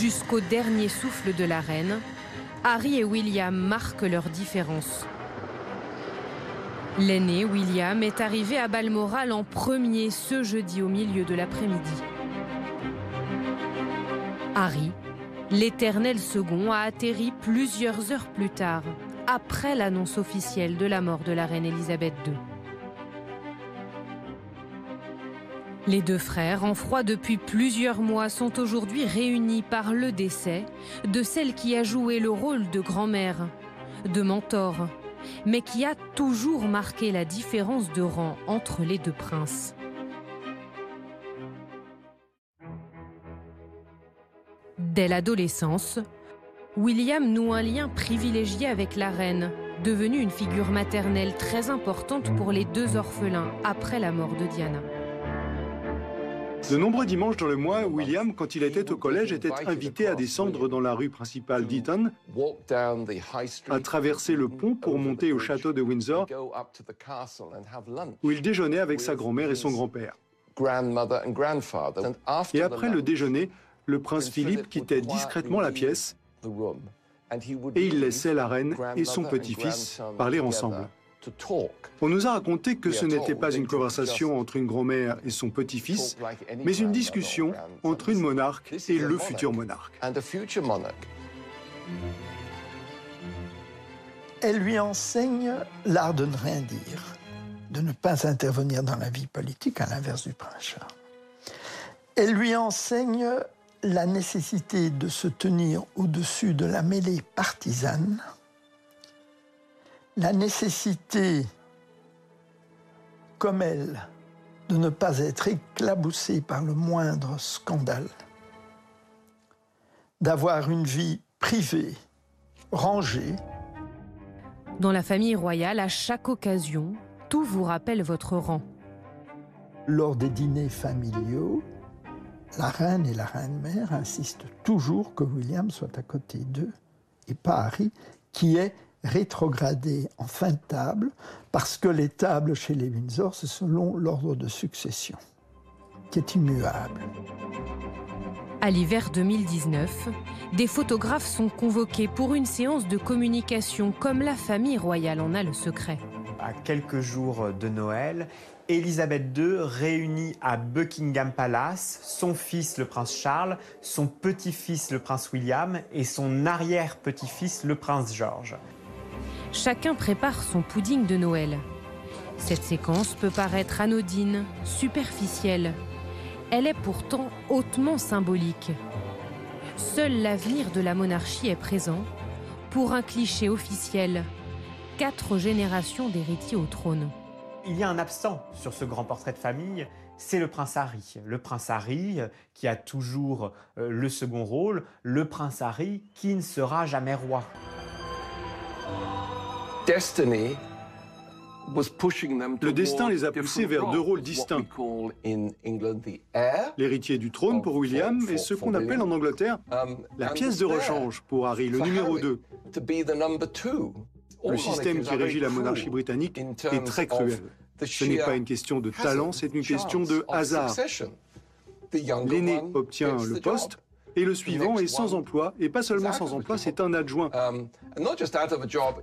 Jusqu'au dernier souffle de la reine, Harry et William marquent leur différence. L'aîné, William, est arrivé à Balmoral en premier ce jeudi au milieu de l'après-midi. Harry, l'éternel second, a atterri plusieurs heures plus tard, après l'annonce officielle de la mort de la reine Elisabeth II. Les deux frères, en froid depuis plusieurs mois, sont aujourd'hui réunis par le décès de celle qui a joué le rôle de grand-mère, de mentor, mais qui a toujours marqué la différence de rang entre les deux princes. Dès l'adolescence, William noue un lien privilégié avec la reine, devenue une figure maternelle très importante pour les deux orphelins après la mort de Diana. De nombreux dimanches dans le mois, William, quand il était au collège, était invité à descendre dans la rue principale d'Eton, à traverser le pont pour monter au château de Windsor, où il déjeunait avec sa grand-mère et son grand-père. Et après le déjeuner, le prince Philippe quittait discrètement la pièce et il laissait la reine et son petit-fils parler ensemble. On nous a raconté que ce n'était pas une conversation entre une grand-mère et son petit-fils, mais une discussion entre une monarque et le futur monarque. Elle lui enseigne l'art de ne rien dire, de ne pas intervenir dans la vie politique, à l'inverse du prince Charles. Elle lui enseigne la nécessité de se tenir au-dessus de la mêlée partisane, la nécessité, comme elle, de ne pas être éclaboussée par le moindre scandale, d'avoir une vie privée, rangée. Dans la famille royale, à chaque occasion, tout vous rappelle votre rang. Lors des dîners familiaux, la reine et la reine-mère insistent toujours que William soit à côté d'eux et pas Harry, qui est rétrogradé en fin de table parce que les tables chez les Windsor, c'est selon l'ordre de succession, qui est immuable. À l'hiver 2019, des photographes sont convoqués pour une séance de communication comme la famille royale en a le secret. À quelques jours de Noël, Élisabeth II réunit à Buckingham Palace son fils le prince Charles, son petit-fils le prince William et son arrière-petit-fils le prince George chacun prépare son pudding de Noël. Cette séquence peut paraître anodine, superficielle. Elle est pourtant hautement symbolique. Seul l'avenir de la monarchie est présent pour un cliché officiel. Quatre générations d'héritiers au trône. Il y a un absent sur ce grand portrait de famille, c'est le prince Harry. Le prince Harry qui a toujours euh, le second rôle, le prince Harry qui ne sera jamais roi. Le destin les a poussés vers deux rôles distincts. L'héritier du trône pour William et ce qu'on appelle en Angleterre um, la pièce de rechange pour Harry, le numéro 2. Le système qui régit la monarchie britannique est très cruel. Ce n'est pas une question de talent, c'est une question de hasard. L'aîné obtient le poste, et le suivant est sans emploi, et pas seulement sans emploi, c'est un adjoint. Um,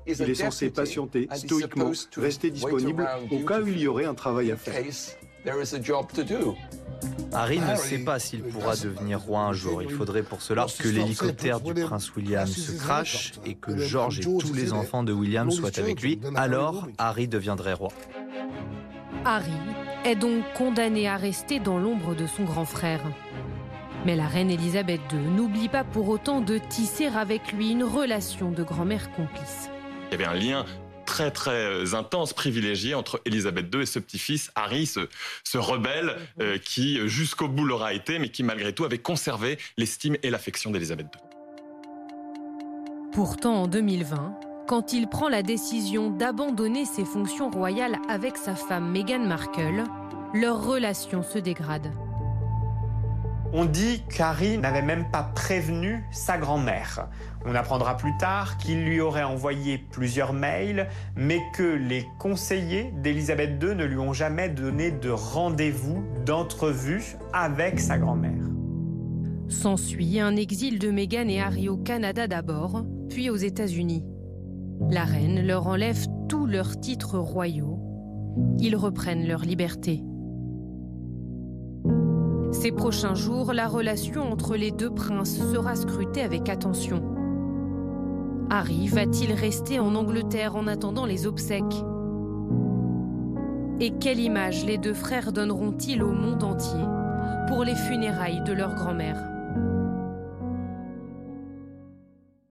il est censé patienter stoïquement, rester disponible au cas où il y aurait un travail à faire. Harry ne sait pas s'il pourra devenir roi un jour. Il faudrait pour cela que l'hélicoptère du prince William se crache et que George et tous les enfants de William soient avec lui. Alors, Harry deviendrait roi. Harry est donc condamné à rester dans l'ombre de son grand frère. Mais la reine Elisabeth II n'oublie pas pour autant de tisser avec lui une relation de grand-mère complice. Il y avait un lien très très intense, privilégié entre Élisabeth II et ce petit-fils, Harry, ce, rebelle euh, qui jusqu'au bout l'aura été, mais qui malgré tout avait conservé l'estime et l'affection d'Élisabeth II. Pourtant, en 2020, quand il prend la décision d'abandonner ses fonctions royales avec sa femme Meghan Markle, leur relation se dégrade. On dit qu'Harry n'avait même pas prévenu sa grand-mère. On apprendra plus tard qu'il lui aurait envoyé plusieurs mails, mais que les conseillers d'Elisabeth II ne lui ont jamais donné de rendez-vous, d'entrevue avec sa grand-mère. S'ensuit un exil de Meghan et Harry au Canada d'abord, puis aux États-Unis. La reine leur enlève tous leurs titres royaux. Ils reprennent leur liberté. Ces prochains jours, la relation entre les deux princes sera scrutée avec attention. Harry va-t-il rester en Angleterre en attendant les obsèques? Et quelle image les deux frères donneront-ils au monde entier pour les funérailles de leur grand-mère?